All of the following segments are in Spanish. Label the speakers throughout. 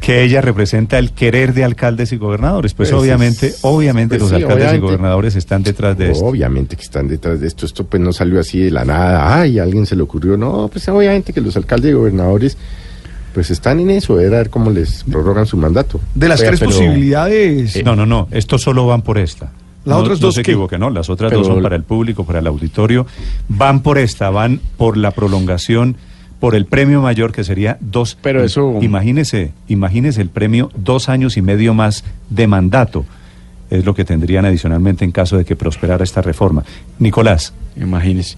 Speaker 1: Que ella representa el querer de alcaldes y gobernadores. Pues,
Speaker 2: Pues
Speaker 1: obviamente,
Speaker 2: es-
Speaker 1: obviamente
Speaker 2: pues
Speaker 1: los
Speaker 2: sí,
Speaker 1: alcaldes
Speaker 2: obviamente.
Speaker 1: y gobernadores están detrás de esto.
Speaker 2: Obviamente que están detrás de esto. Esto pues no salió así de la nada. Ay, a alguien se le ocurrió. No, pues obviamente que los alcaldes y gobernadores pues están en eso, de ver cómo les prorrogan su mandato.
Speaker 3: De las
Speaker 2: Oiga,
Speaker 3: tres
Speaker 2: pero-
Speaker 3: posibilidades.
Speaker 1: Eh, No, no, no, estos solo van por esta.
Speaker 3: Las
Speaker 1: no,
Speaker 3: otras
Speaker 1: no
Speaker 3: dos,
Speaker 1: se
Speaker 3: ¿qué?
Speaker 1: equivoque, no, las otras
Speaker 2: Pero-
Speaker 1: dos son para el público, para el auditorio. Van por esta, van por la prolongación, por el premio mayor que sería dos.
Speaker 2: Pero eso-
Speaker 1: Imagínese, imagínese el premio dos años y medio más de mandato. Es lo que tendrían adicionalmente en caso de que prosperara esta reforma. Nicolás.
Speaker 4: Imagínese.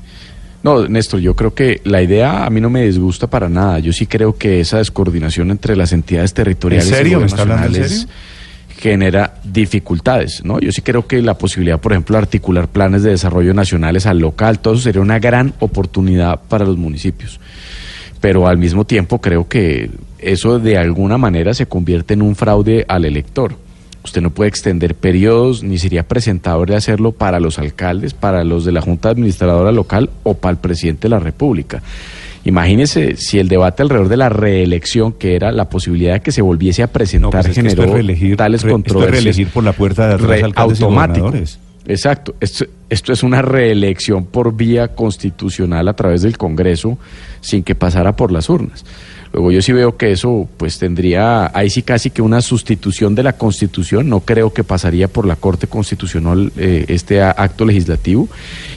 Speaker 4: No, Néstor, yo creo que la idea a mí no me disgusta para nada. Yo sí creo que esa descoordinación entre las entidades territoriales
Speaker 1: ¿En serio?
Speaker 4: y
Speaker 1: ¿Me está hablando en
Speaker 4: nacionales
Speaker 1: serio?
Speaker 4: genera dificultades, ¿no? Yo sí creo que la posibilidad, por ejemplo, de articular planes de desarrollo nacionales al local, todo eso sería una gran oportunidad para los municipios. Pero al mismo tiempo creo que eso de alguna manera se convierte en un fraude al elector. Usted no puede extender periodos, ni sería presentable hacerlo para los alcaldes, para los de la Junta Administradora Local o para el presidente de la República. Imagínese si el debate alrededor de la reelección, que era la posibilidad de que se volviese a
Speaker 1: No,
Speaker 4: presentar,
Speaker 1: pues es que esto
Speaker 4: generó
Speaker 1: es reelegir,
Speaker 4: tales
Speaker 1: re- esto es
Speaker 4: controversias.
Speaker 1: reelegir por la puerta de atrás
Speaker 4: Re-
Speaker 1: alcaldes y
Speaker 4: automático.
Speaker 1: gobernadores.
Speaker 4: Exacto. Esto, esto es una reelección por vía constitucional a través del Congreso sin que pasara por las urnas. Luego yo sí veo que eso pues tendría, ahí sí casi que una sustitución de la Constitución, no creo que pasaría por la Corte Constitucional eh, este acto legislativo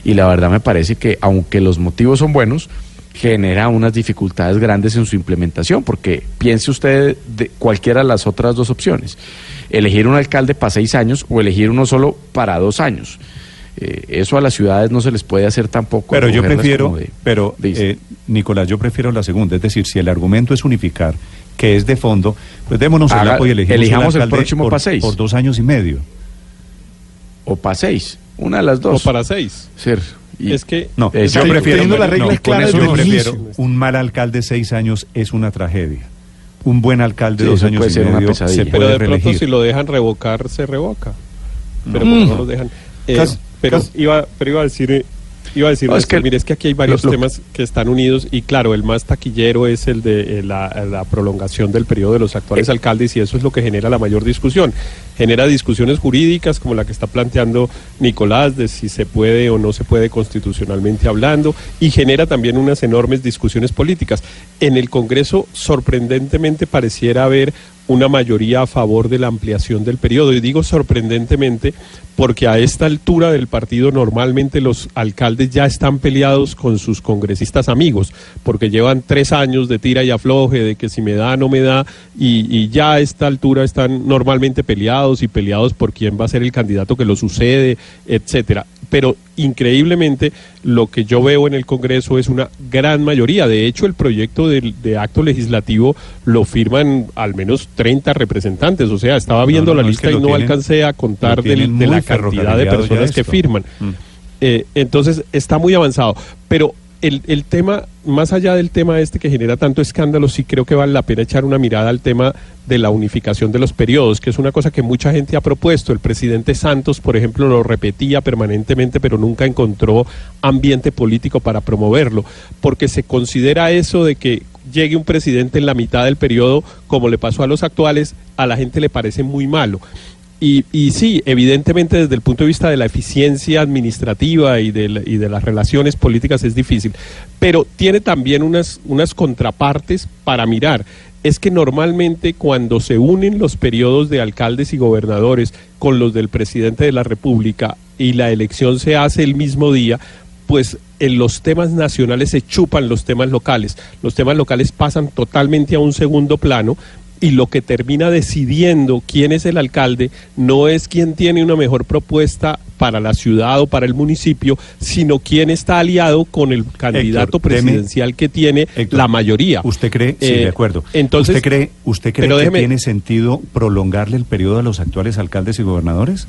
Speaker 4: y la verdad me parece que aunque los motivos son buenos, genera unas dificultades grandes en su implementación, porque piense usted de cualquiera de las otras dos opciones, elegir un alcalde para seis años o elegir uno solo para dos años. Eh, eso a las ciudades no se les puede hacer tampoco.
Speaker 1: Pero yo prefiero,
Speaker 4: de-
Speaker 1: pero eh, Nicolás, yo prefiero la segunda, es decir, si el argumento es unificar, que es de fondo, pues démonos el
Speaker 4: Haga-
Speaker 1: apoyo y elegimos
Speaker 4: elijamos el próximo
Speaker 1: por,
Speaker 4: pa' seis.
Speaker 1: por dos años y medio.
Speaker 4: o para seis, una de las
Speaker 5: O
Speaker 4: dos.
Speaker 5: para seis.
Speaker 4: Y-
Speaker 5: Es que
Speaker 1: No,
Speaker 4: Eh,
Speaker 1: yo prefiero,
Speaker 3: teniendo las reglas
Speaker 1: no, con
Speaker 3: claras
Speaker 1: eso yo
Speaker 3: el
Speaker 1: prefiero un mal alcalde seis años es una tragedia. Un buen alcalde
Speaker 4: Sí,
Speaker 1: dos años
Speaker 4: puede
Speaker 1: y
Speaker 4: ser una
Speaker 1: medio
Speaker 4: pesadilla.
Speaker 1: se
Speaker 5: Pero
Speaker 1: puede
Speaker 5: de pronto si lo dejan revocar, se revoca. Pero
Speaker 3: Mm.
Speaker 5: no lo dejan. Eh,
Speaker 3: Cas-
Speaker 5: pero,
Speaker 3: cas-
Speaker 5: iba, pero iba a decir, eh, iba a decir,
Speaker 4: No, es
Speaker 5: Néstor,
Speaker 4: que
Speaker 5: mire, es que aquí hay varios
Speaker 4: lo- lo-
Speaker 5: temas que están unidos y claro, el más taquillero es el de eh, la, la prolongación del periodo de los actuales
Speaker 4: Eh.
Speaker 5: alcaldes y eso es lo que genera la mayor discusión. Genera discusiones jurídicas como la que está planteando Nicolás de si se puede o no se puede constitucionalmente hablando y genera también unas enormes discusiones políticas. En el Congreso sorprendentemente pareciera haber una mayoría a favor de la ampliación del periodo. Y digo sorprendentemente porque a esta altura del partido normalmente los alcaldes ya están peleados con sus congresistas amigos, porque llevan tres años de tira y afloje, de que si me da, no me da, y, y ya a esta altura están normalmente peleados y peleados por quién va a ser el candidato que lo sucede, etcétera. Pero increíblemente lo que yo veo en el Congreso es una gran mayoría. De hecho, el proyecto de, acto legislativo lo firman al menos 30 representantes. O sea, estaba viendo
Speaker 1: no,
Speaker 5: la
Speaker 1: no, es
Speaker 5: lista
Speaker 1: que
Speaker 5: y no
Speaker 1: tienen-
Speaker 5: alcancé a contar del- de la cantidad de personas que firman.
Speaker 1: Mm.
Speaker 5: Eh, entonces está muy avanzado. Pero el, el tema, más allá del tema este que genera tanto escándalo, sí creo que vale la pena echar una mirada al tema de la unificación de los periodos, que es una cosa que mucha gente ha propuesto. El presidente Santos, por ejemplo, lo repetía permanentemente, pero nunca encontró ambiente político para promoverlo, porque se considera eso de que llegue un presidente en la mitad del periodo, como le pasó a los actuales, a la gente le parece muy malo. Y, y sí, evidentemente desde el punto de vista de la eficiencia administrativa y de, y de las relaciones políticas es difícil, pero tiene también unas, unas contrapartes para mirar. Es que normalmente cuando se unen los periodos de alcaldes y gobernadores con los del presidente de la República y la elección se hace el mismo día, pues en los temas nacionales se chupan los temas locales. Los temas locales pasan totalmente a un segundo plano y lo que termina decidiendo quién es el alcalde no es quién tiene una mejor propuesta para la ciudad o para el municipio, sino quién está aliado con el candidato
Speaker 1: Héctor, deme-
Speaker 5: presidencial que tiene
Speaker 1: Héctor,
Speaker 5: la mayoría.
Speaker 1: ¿Usted cree? sí,
Speaker 5: Eh,
Speaker 1: de acuerdo.
Speaker 5: Entonces,
Speaker 1: ¿Usted cree, usted cree que
Speaker 5: déjeme-
Speaker 1: tiene sentido prolongarle el periodo a los actuales alcaldes y gobernadores?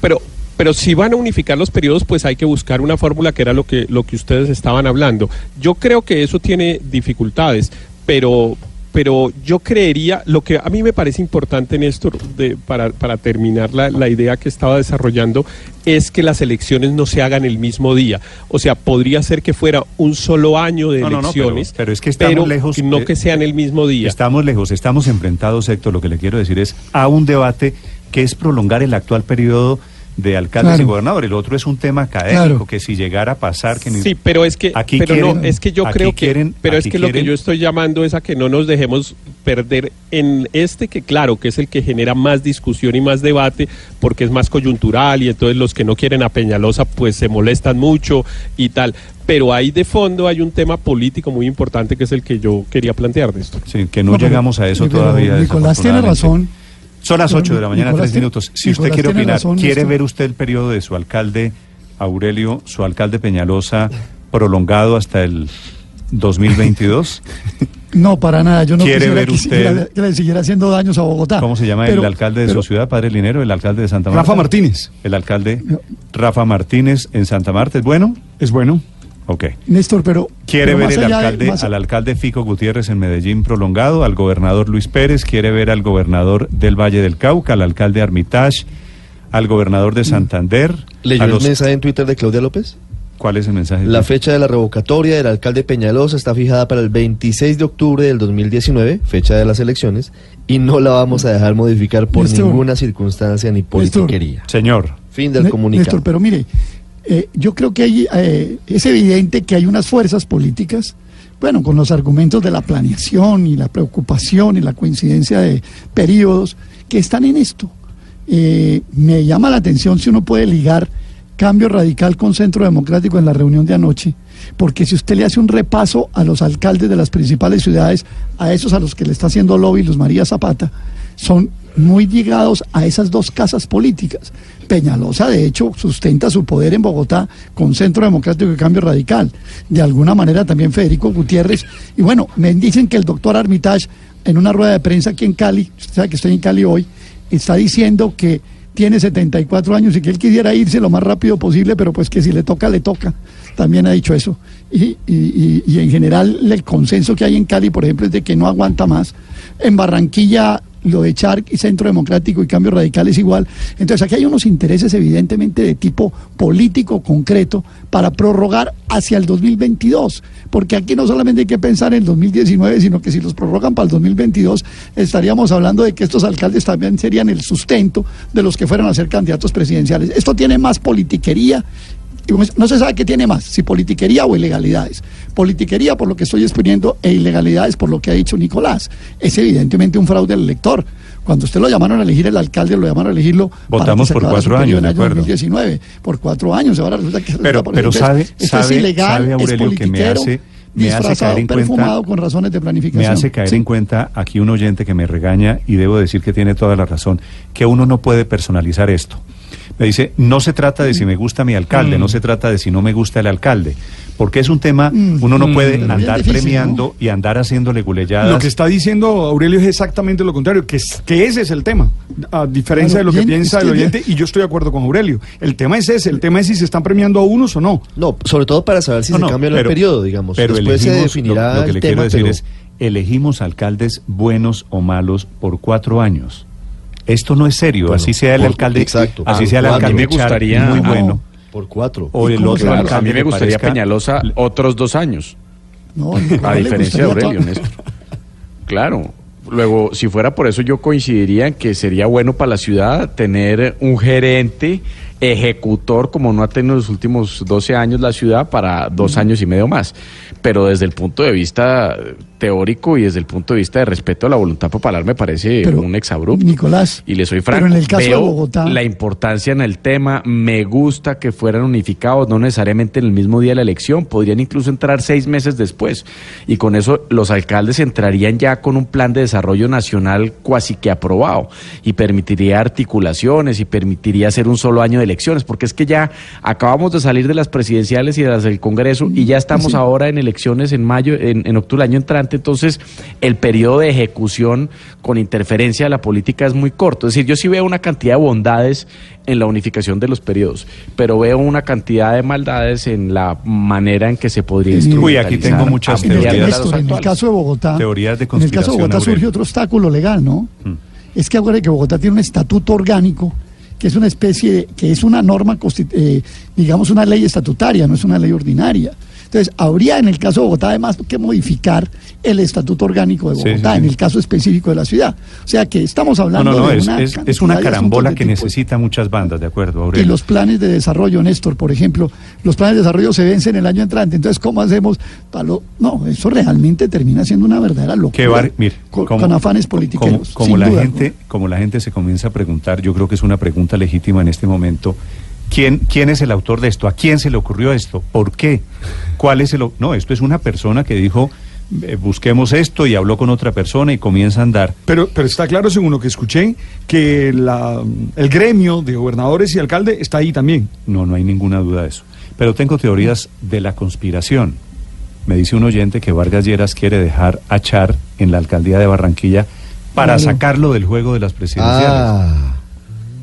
Speaker 5: pero pero si van a unificar los periodos, pues hay que buscar una fórmula que era lo que lo que ustedes estaban hablando. Yo creo que eso tiene dificultades, pero pero yo creería, lo que a mí me parece importante, Néstor, de, para, para terminar la, la idea que estaba desarrollando, es que las elecciones no se hagan el mismo día. O sea, podría ser que fuera un solo año de
Speaker 1: No, no, no, pero-
Speaker 5: elecciones,
Speaker 1: pero es que estamos
Speaker 5: pero
Speaker 1: lejos,
Speaker 5: no
Speaker 1: eh,
Speaker 5: que sean el mismo día.
Speaker 1: Estamos lejos, estamos enfrentados, Héctor. Lo que le quiero decir es a un debate que es prolongar el actual periodo de alcaldes
Speaker 3: Claro.
Speaker 1: y gobernadores. El otro es un tema académico
Speaker 3: Claro.
Speaker 1: que si llegara a pasar que
Speaker 5: Sí, pero es que,
Speaker 1: Aquí
Speaker 5: pero
Speaker 1: quieren-
Speaker 5: no, es que yo creo que,
Speaker 1: quieren-
Speaker 5: pero es que lo que yo estoy llamando es a que no nos dejemos perder en este que claro que es el que genera más discusión y más debate porque es más coyuntural y entonces los que no quieren a Peñalosa pues se molestan mucho y tal. Pero ahí de fondo hay un tema político muy importante que es el que yo quería plantear de esto.
Speaker 1: sí, que no, llegamos a eso
Speaker 3: pero
Speaker 1: todavía.
Speaker 3: Nicolás tiene razón.
Speaker 1: Son las
Speaker 3: Pero
Speaker 1: 8 de la mañana,
Speaker 3: Nicolás
Speaker 1: tres minutos. Si
Speaker 3: Nicolás
Speaker 1: usted quiere opinar,
Speaker 3: razón,
Speaker 1: ¿quiere ver usted el periodo de su alcalde Aurelio, su alcalde Peñalosa, prolongado hasta el 2022?
Speaker 3: No, para nada. Yo no
Speaker 1: ¿Quiere
Speaker 3: quisiera
Speaker 1: ver
Speaker 3: que,
Speaker 1: usted-
Speaker 3: siguiera, que le siguiera haciendo daños a Bogotá.
Speaker 1: ¿Cómo se llama
Speaker 3: Pero-
Speaker 1: el alcalde de
Speaker 3: pero-
Speaker 1: su ciudad, Padre Linero? ¿El alcalde de Santa Marta?
Speaker 6: Rafa Martínez.
Speaker 1: El alcalde Rafa Martínez en Santa Marta. ¿Es bueno?
Speaker 6: Es bueno.
Speaker 1: Ok.
Speaker 3: Néstor, pero...
Speaker 1: ¿Quiere
Speaker 3: pero
Speaker 1: ver el
Speaker 3: de-
Speaker 1: alcalde,
Speaker 3: más-
Speaker 1: al alcalde Fico Gutiérrez en Medellín prolongado, al gobernador Luis Pérez? ¿Quiere ver al gobernador del Valle del Cauca, al alcalde Armitage, al gobernador de Santander?
Speaker 7: ¿Leyó el mensaje en Twitter de Claudia López?
Speaker 1: ¿Cuál es el mensaje?
Speaker 7: La fecha de la revocatoria del alcalde Peñalosa está fijada para el 26 de octubre del 2019, fecha de las elecciones, y no la vamos a dejar modificar por
Speaker 3: Néstor.
Speaker 7: ninguna circunstancia ni politiquería.
Speaker 1: Señor,
Speaker 7: Fin del comunicado.
Speaker 3: Néstor, pero mire, eh, yo creo que hay, eh, es evidente que hay unas fuerzas políticas, bueno, con los argumentos de la planeación y la preocupación y la coincidencia de periodos, que están en esto. Eh, me llama la atención si uno puede ligar cambio radical con Centro Democrático en la reunión de anoche, porque si usted le hace un repaso a los alcaldes de las principales ciudades, a esos a los que le está haciendo lobby Luz María Zapata, son muy ligados a esas dos casas políticas. Peñalosa, de hecho, sustenta su poder en Bogotá con Centro Democrático y Cambio Radical. De alguna manera también Federico Gutiérrez. Y bueno, me dicen que el doctor Armitage, en una rueda de prensa aquí en Cali, usted sabe que estoy en Cali hoy, está diciendo que tiene 74 años y que él quisiera irse lo más rápido posible, pero pues que si le toca, le toca. También ha dicho eso. Y- y- y en general el consenso que hay en Cali, por ejemplo, es de que no aguanta más. En Barranquilla lo de Charc y Centro Democrático y Cambio Radical es igual. Entonces aquí hay unos intereses evidentemente de tipo político concreto para prorrogar hacia el 2022, porque aquí no solamente hay que pensar en el 2019, sino que si los prorrogan para el 2022 estaríamos hablando de que estos alcaldes también serían el sustento de los que fueran a ser candidatos presidenciales. Esto tiene más politiquería no se sabe qué tiene más, si politiquería o ilegalidades. Politiquería por lo que estoy exponiendo e ilegalidades por lo que ha dicho Nicolás. Es evidentemente un fraude al elector. Cuando usted lo llamaron a elegir el alcalde, lo llamaron a elegirlo
Speaker 1: Votamos por cuatro años,
Speaker 3: en
Speaker 1: de
Speaker 3: el año
Speaker 1: acuerdo.
Speaker 3: 2019. Por cuatro años, ahora resulta que...
Speaker 1: pero,
Speaker 3: por
Speaker 1: pero sabe,
Speaker 3: esto es
Speaker 1: sabe,
Speaker 3: ilegal,
Speaker 1: sabe
Speaker 3: es
Speaker 1: Aurelio que me hace, me hace caer en cuenta,
Speaker 3: con razones de planificación.
Speaker 1: me hace caer
Speaker 3: Sí.
Speaker 1: en cuenta aquí un oyente que me regaña y debo decir que tiene toda la razón, que uno no puede personalizar esto. Me dice, no se trata de si me gusta mi alcalde,
Speaker 3: Mm.
Speaker 1: no se trata de si no me gusta el alcalde, porque es un tema, uno no puede
Speaker 3: bien
Speaker 1: andar
Speaker 3: difícil,
Speaker 1: premiando y andar haciéndole gulelladas.
Speaker 6: Lo que está diciendo Aurelio es exactamente lo contrario, que, es- que ese es el tema, a diferencia
Speaker 3: Claro,
Speaker 6: de lo que
Speaker 3: bien,
Speaker 6: piensa
Speaker 3: es
Speaker 6: el oyente, y yo estoy de acuerdo con Aurelio. El tema es ese, el tema es si se están premiando a unos o no.
Speaker 7: No, sobre todo para saber si
Speaker 1: No,
Speaker 7: se
Speaker 1: no,
Speaker 7: cambia el periodo, digamos.
Speaker 1: Pero
Speaker 7: Después se definirá
Speaker 1: lo, lo que
Speaker 7: el
Speaker 1: le
Speaker 7: tema,
Speaker 1: quiero decir
Speaker 7: pero-
Speaker 1: es, elegimos alcaldes buenos o malos por cuatro años. Esto no es serio,
Speaker 7: Bueno,
Speaker 1: así sea el
Speaker 7: por-
Speaker 1: alcalde,
Speaker 7: exacto.
Speaker 1: así sea el
Speaker 7: a mí
Speaker 1: alcalde
Speaker 4: me gustaría-
Speaker 1: muy
Speaker 4: No.
Speaker 1: bueno.
Speaker 7: Por cuatro.
Speaker 1: O
Speaker 3: ¿Y
Speaker 1: el otro
Speaker 4: a mí me gustaría
Speaker 1: parezca-
Speaker 4: Peñalosa otros dos años,
Speaker 3: No,
Speaker 4: a
Speaker 3: Nicolás le
Speaker 4: diferencia de Aurelio,
Speaker 3: to-
Speaker 4: Néstor. Claro. Luego, si fuera por eso, yo coincidiría en que sería bueno para la ciudad tener un gerente ejecutor, como no ha tenido los últimos 12 años la ciudad, para dos años y medio más. Pero desde el punto de vista teórico y desde el punto de vista de respeto a la voluntad popular me parece
Speaker 3: Pero,
Speaker 4: un exabrupto.
Speaker 3: Nicolás,
Speaker 4: y le soy
Speaker 3: pero
Speaker 4: franco,
Speaker 3: en el caso de Bogotá-
Speaker 4: la importancia en el tema, me gusta que fueran unificados, no necesariamente en el mismo día de la elección, podrían incluso entrar seis meses después. Y con eso los alcaldes entrarían ya con un plan de desarrollo nacional cuasi que aprobado y permitiría articulaciones y permitiría hacer un solo año de elecciones, porque es que ya acabamos de salir de las presidenciales y de las del Congreso y ya estamos
Speaker 3: Sí.
Speaker 4: ahora en elecciones en mayo, en, en octubre del año entrante, entonces el periodo de ejecución con interferencia de la política es muy corto. Es decir, yo sí veo una cantidad de bondades en la unificación de los periodos, pero veo una cantidad de maldades en la manera en que se podría
Speaker 1: Uy, aquí tengo muchas teorías.
Speaker 3: Néstor, en el caso de Bogotá,
Speaker 1: Teorías de
Speaker 3: en el caso de Bogotá
Speaker 1: Aurelio.
Speaker 3: surge otro obstáculo legal, ¿no?
Speaker 1: Mm.
Speaker 3: Es que acuérdate que Bogotá tiene un estatuto orgánico que es una especie de, que es una norma, eh, digamos, una ley estatutaria, no es una ley ordinaria. Entonces, habría en el caso de Bogotá además que modificar el estatuto orgánico de
Speaker 1: sí,
Speaker 3: Bogotá,
Speaker 1: sí.
Speaker 3: en el caso específico de la ciudad. O sea que estamos
Speaker 1: No,
Speaker 3: hablando
Speaker 1: no, no,
Speaker 3: de
Speaker 1: es,
Speaker 3: una
Speaker 1: es, es una carambola que
Speaker 3: tipo-
Speaker 1: necesita muchas bandas, ¿de acuerdo,
Speaker 3: y
Speaker 1: Aurelio?
Speaker 3: los planes de desarrollo, Néstor, por ejemplo, los planes de desarrollo se vencen el año entrante. Entonces, ¿cómo hacemos? para lo- No, eso realmente termina siendo una verdadera locura.
Speaker 1: bar- mire,
Speaker 3: con,
Speaker 1: como-
Speaker 3: con afanes
Speaker 1: como-
Speaker 3: politiqueros.
Speaker 1: Como, la
Speaker 3: duda
Speaker 1: gente, como la gente se comienza a preguntar, yo creo que es una pregunta legítima en este momento. ¿Quién, ¿Quién es el autor de esto? ¿A quién se le ocurrió esto? ¿Por qué? ¿Cuál es el...? No, esto es una persona que dijo, eh, busquemos esto y habló con otra persona y comienza a andar.
Speaker 6: Pero, pero está claro, según lo que escuché, que la, el gremio de gobernadores y alcalde está ahí también.
Speaker 1: No, no hay ninguna duda de eso. Pero tengo teorías de la conspiración. Me dice un oyente que Vargas Lleras quiere dejar a Char en la alcaldía de Barranquilla para sacarlo del juego de las presidenciales.
Speaker 7: Ah,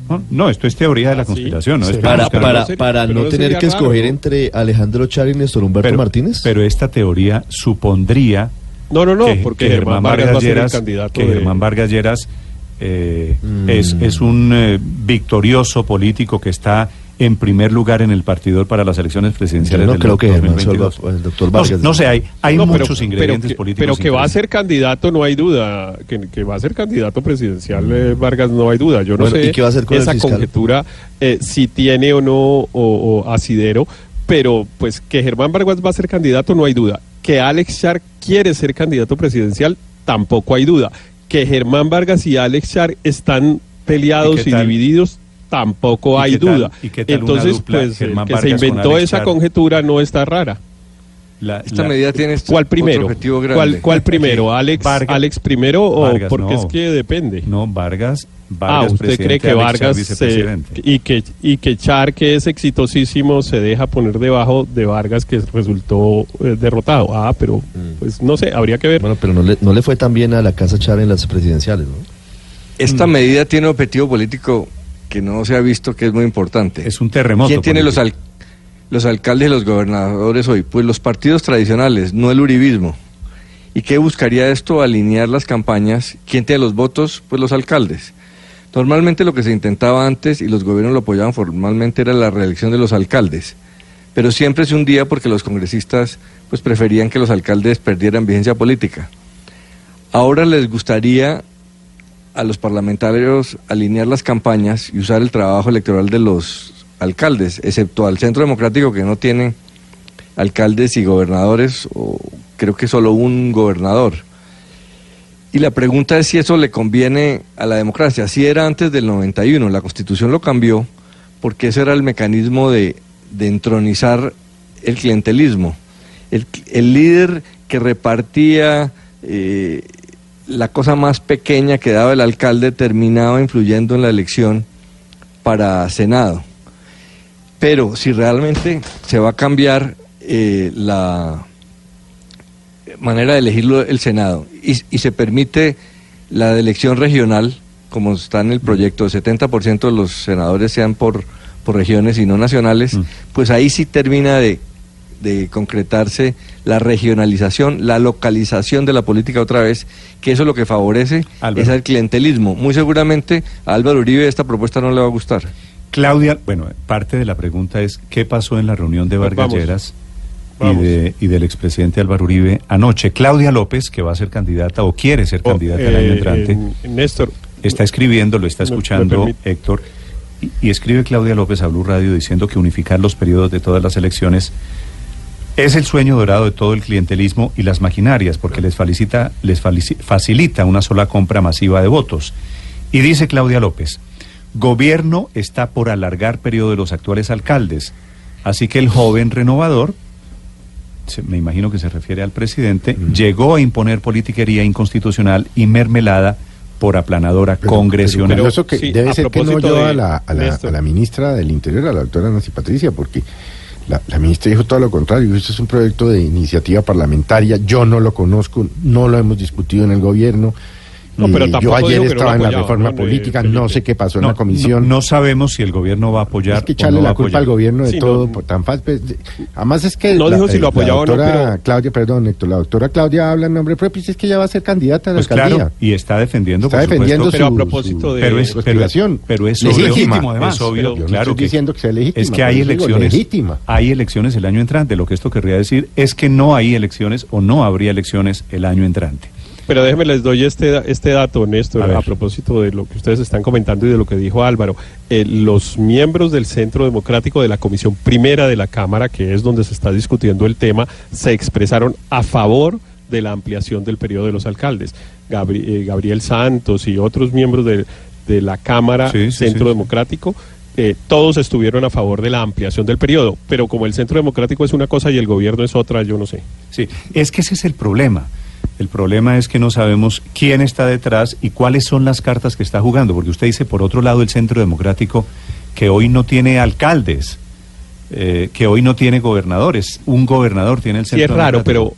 Speaker 1: No, no, esto es teoría de la
Speaker 5: Ah, sí.
Speaker 1: conspiración. ¿no?
Speaker 5: Sí.
Speaker 1: Esperemos
Speaker 7: para, para, para no tener que
Speaker 5: raro,
Speaker 7: escoger
Speaker 5: ¿no?
Speaker 7: entre Alejandro Char y Néstor Humberto
Speaker 1: pero,
Speaker 7: Martínez.
Speaker 1: pero esta teoría supondría
Speaker 5: No, no, no,
Speaker 1: que,
Speaker 5: porque
Speaker 1: que
Speaker 5: Germán Vargas va a ser el
Speaker 1: Lleras,
Speaker 5: candidato.
Speaker 1: que
Speaker 5: de-
Speaker 1: Germán Vargas Lleras eh,
Speaker 7: Mm.
Speaker 1: es, es un eh, victorioso político que está en primer lugar en el partidor para las elecciones
Speaker 7: Yo
Speaker 1: presidenciales
Speaker 7: no
Speaker 1: del
Speaker 7: creo que Germán
Speaker 1: 2022.
Speaker 7: Solva- el doctor
Speaker 1: No,
Speaker 7: Vargas.
Speaker 1: no sé, hay, hay
Speaker 5: No, pero-
Speaker 1: muchos ingredientes
Speaker 5: pero que,
Speaker 1: políticos.
Speaker 5: Pero que va a ser candidato, no hay duda. Que, que va a ser candidato presidencial eh, Vargas, no hay duda. Yo no
Speaker 7: Bueno,
Speaker 5: sé
Speaker 7: ¿y qué va a hacer con
Speaker 5: esa conjetura eh, si tiene o no o, o asidero, pero pues que Germán Vargas va a ser candidato, no hay duda. Que Alex Char quiere ser candidato presidencial, tampoco hay duda. Que Germán Vargas y Alex Char están peleados
Speaker 1: ¿Y
Speaker 5: divididos, tampoco
Speaker 1: ¿Y
Speaker 5: hay
Speaker 1: tal-
Speaker 5: duda.
Speaker 1: y qué tal una
Speaker 5: Entonces,
Speaker 1: dupla
Speaker 5: pues el que se
Speaker 1: con
Speaker 5: inventó
Speaker 1: Alex
Speaker 5: esa conjetura no está rara.
Speaker 1: La-
Speaker 8: Esta
Speaker 1: la-
Speaker 8: medida tiene este
Speaker 5: ¿Cuál
Speaker 8: otro
Speaker 5: primero?
Speaker 8: objetivo grande.
Speaker 5: ¿Cuál, cuál primero? ¿Alex,
Speaker 1: Vargas-
Speaker 5: Alex primero o
Speaker 1: Vargas,
Speaker 5: porque
Speaker 1: no.
Speaker 5: es que depende?
Speaker 1: No, Vargas.
Speaker 5: ah,
Speaker 1: Vargas
Speaker 5: ¿usted cree que Vargas se- y que y que Char, que es exitosísimo, se deja poner debajo de Vargas, que resultó eh, derrotado? Ah, pero pues no sé, habría que ver.
Speaker 7: Bueno, pero no le, no le fue tan bien a la Casa Char en las presidenciales, ¿no?
Speaker 8: Esta
Speaker 1: Mm.
Speaker 8: medida tiene objetivo político que no se ha visto que es muy importante.
Speaker 1: Es un terremoto.
Speaker 8: ¿Quién tiene los, al- los alcaldes y los gobernadores hoy? Pues los partidos tradicionales, no el uribismo. ¿Y qué buscaría esto? Alinear las campañas. ¿Quién tiene los votos? Pues los alcaldes. Normalmente lo que se intentaba antes, y los gobiernos lo apoyaban formalmente, era la reelección de los alcaldes. Pero siempre se hundía porque los congresistas pues preferían que los alcaldes perdieran vigencia política. Ahora les gustaría a los parlamentarios alinear las campañas y usar el trabajo electoral de los alcaldes, excepto al Centro Democrático que no tiene alcaldes y gobernadores, o creo que solo un gobernador. Y la pregunta es si eso le conviene a la democracia. Así era antes del 91, la Constitución lo cambió porque ese era el mecanismo de, de entronizar el clientelismo. El, el líder que repartía eh, la cosa más pequeña que daba el alcalde terminaba influyendo en la elección para Senado. Pero si realmente se va a cambiar eh, la manera de elegirlo el Senado y, y se permite la elección regional, como está en el proyecto, 70% de los senadores sean por, por regiones y no nacionales,
Speaker 1: Mm.
Speaker 8: pues ahí sí termina de, de concretarse la regionalización, la localización de la política otra vez, que eso lo que favorece
Speaker 1: Álvaro.
Speaker 8: es el clientelismo. Muy seguramente a Álvaro Uribe esta propuesta no le va a gustar.
Speaker 1: Claudia, bueno, parte de la pregunta es qué pasó en la reunión de Vargas
Speaker 5: vamos.
Speaker 1: Lleras y, de- y del expresidente Álvaro Uribe anoche. Claudia López, que va a ser candidata o quiere ser
Speaker 5: Oh,
Speaker 1: candidata el
Speaker 5: eh,
Speaker 1: año entrante,
Speaker 5: en- Néstor,
Speaker 1: está escribiendo, lo está
Speaker 5: ¿Me- me
Speaker 1: escuchando? Héctor, Y, y escribe Claudia López a Blue Radio diciendo que unificar los periodos de todas las elecciones es el sueño dorado de todo el clientelismo y las maquinarias, porque les, felicita, les facilita una sola compra masiva de votos. Y dice Claudia López, gobierno está por alargar periodo de los actuales alcaldes, así que el joven renovador, se- me imagino que se refiere al presidente, llegó a imponer politiquería inconstitucional y mermelada por aplanadora
Speaker 2: Pero-
Speaker 1: congresional.
Speaker 2: pero curioso que
Speaker 5: sí,
Speaker 2: debe ser que no
Speaker 5: propósito
Speaker 2: oyó
Speaker 5: de
Speaker 2: a la, a, la,
Speaker 5: Néstor.
Speaker 2: a la ministra del Interior, a la doctora Nancy Patricia, porque la, ministra dijo todo lo contrario. Esto es un proyecto de iniciativa parlamentaria. Yo no lo conozco, no lo hemos discutido en el gobierno.
Speaker 5: No, pero tampoco
Speaker 2: yo ayer
Speaker 5: que no lo
Speaker 2: estaba en la reforma política, no sé qué pasó en
Speaker 1: no,
Speaker 2: la comisión.
Speaker 1: no- no sabemos si el gobierno va a apoyar
Speaker 2: es que
Speaker 1: o
Speaker 2: echarle la culpa al gobierno de
Speaker 5: Sí,
Speaker 2: todo
Speaker 5: no-
Speaker 2: por tan fácil. pues, de- además es que
Speaker 5: No
Speaker 2: la,
Speaker 5: dijo si lo apoyaba o no,
Speaker 2: doctora
Speaker 5: pero-
Speaker 2: Claudia, perdón, Héctor, la doctora Claudia habla en nombre propio, y es que ella va a ser candidata a la
Speaker 1: Pues
Speaker 2: alcaldía.
Speaker 1: claro, y está defendiendo,
Speaker 2: Está
Speaker 1: por
Speaker 2: defendiendo
Speaker 1: supuesto,
Speaker 5: Pero a
Speaker 2: su-
Speaker 5: propósito
Speaker 2: su-
Speaker 5: de-
Speaker 1: pero es,
Speaker 2: su
Speaker 1: pero, pero es
Speaker 2: Legítima,
Speaker 1: obvio,
Speaker 6: además.
Speaker 1: es obvio,
Speaker 5: Pero-
Speaker 2: Yo no
Speaker 1: claro
Speaker 2: estoy
Speaker 1: que
Speaker 2: diciendo que sea legítima,
Speaker 1: es que hay elecciones,
Speaker 2: legítima.
Speaker 1: hay elecciones el año entrante. Lo que esto querría decir es que no hay elecciones o no habría elecciones el año entrante.
Speaker 5: Pero déjenme les doy este, este dato, Néstor,
Speaker 1: A
Speaker 5: propósito de lo que ustedes están comentando y de lo que dijo Álvaro. Eh, los miembros del Centro Democrático de la Comisión Primera de la Cámara, que es donde se está discutiendo el tema, se expresaron a favor de la ampliación del periodo de los alcaldes. Gabri- eh, Gabriel Santos y otros miembros de, de la Cámara
Speaker 1: Sí, sí,
Speaker 5: Centro
Speaker 1: sí.
Speaker 5: Democrático. eh, todos estuvieron a favor de la ampliación del periodo, pero como el Centro Democrático es una cosa y el gobierno es otra, yo no sé.
Speaker 1: Sí, es que ese es el problema. El problema es que no sabemos quién está detrás y cuáles son las cartas que está jugando, porque usted dice, por otro lado, el Centro Democrático, que hoy no tiene alcaldes, eh, que hoy no tiene gobernadores. Un gobernador tiene el
Speaker 5: Sí,
Speaker 1: Centro
Speaker 5: es raro, pero,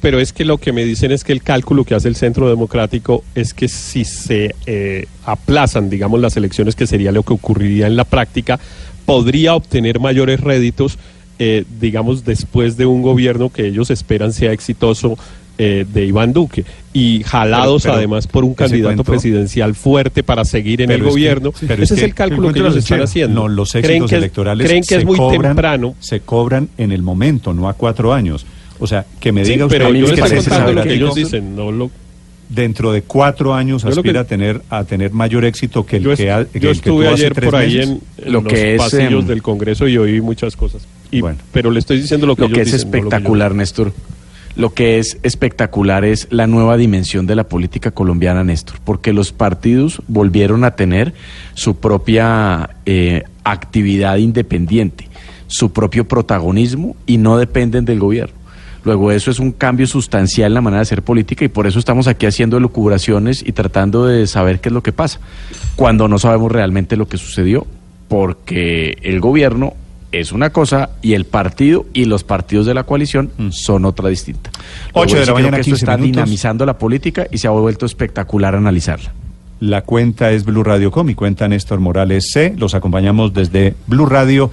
Speaker 5: pero es que lo que me dicen es que el cálculo que hace el Centro Democrático es que si se eh, aplazan, digamos, las elecciones, que sería lo que ocurriría en la práctica, podría obtener mayores réditos, eh, digamos, después de un gobierno que ellos esperan sea exitoso. Eh, de Iván Duque y jalados
Speaker 1: Pero- pero
Speaker 5: además por un candidato
Speaker 1: cuento-
Speaker 5: presidencial fuerte para seguir en el
Speaker 1: es que-
Speaker 5: gobierno. Ese es,
Speaker 1: que
Speaker 5: el cálculo
Speaker 6: el
Speaker 5: que ellos están haciendo.
Speaker 1: No, los
Speaker 5: creen
Speaker 1: éxitos
Speaker 5: que
Speaker 1: electorales
Speaker 5: creen que
Speaker 1: se
Speaker 5: es muy
Speaker 1: cobran,
Speaker 5: temprano.
Speaker 1: se cobran en el momento, no a cuatro años. O sea, que me
Speaker 5: Sí,
Speaker 1: diga usted
Speaker 5: pero yo estoy contando lo que ellos dicen, no lo
Speaker 1: dentro de cuatro años aspira
Speaker 5: que-
Speaker 1: a tener a tener mayor éxito que el
Speaker 5: yo,
Speaker 1: que, ha- que
Speaker 5: yo
Speaker 1: que
Speaker 5: estuve ayer por ahí
Speaker 1: meses.
Speaker 5: en, en
Speaker 4: Lo
Speaker 5: los
Speaker 4: que es,
Speaker 5: pasillos
Speaker 4: em,
Speaker 5: del Congreso y oí muchas cosas. Y-
Speaker 1: Bueno.
Speaker 5: Pero le estoy diciendo lo que,
Speaker 4: Lo
Speaker 5: ellos
Speaker 4: que es
Speaker 5: dicen, no lo que yo-
Speaker 4: espectacular, Néstor. Lo que es espectacular es la nueva dimensión de la política colombiana, Néstor, porque los partidos volvieron a tener su propia eh, actividad independiente, su propio protagonismo y no dependen del gobierno. Luego eso es un cambio sustancial en la manera de hacer política y por eso estamos aquí haciendo lucubraciones y tratando de saber qué es lo que pasa, cuando no sabemos realmente lo que sucedió, porque el gobierno es una cosa y el partido y los partidos de la coalición son otra distinta. Luego,
Speaker 1: Ocho de
Speaker 4: yo
Speaker 1: la mañana,
Speaker 4: que esto
Speaker 1: 15
Speaker 4: está
Speaker 1: minutos.
Speaker 4: dinamizando la política y se ha vuelto espectacular analizarla.
Speaker 1: La cuenta es Blue Radio Com y cuenta Néstor Morales C. Los acompañamos desde Blue Radio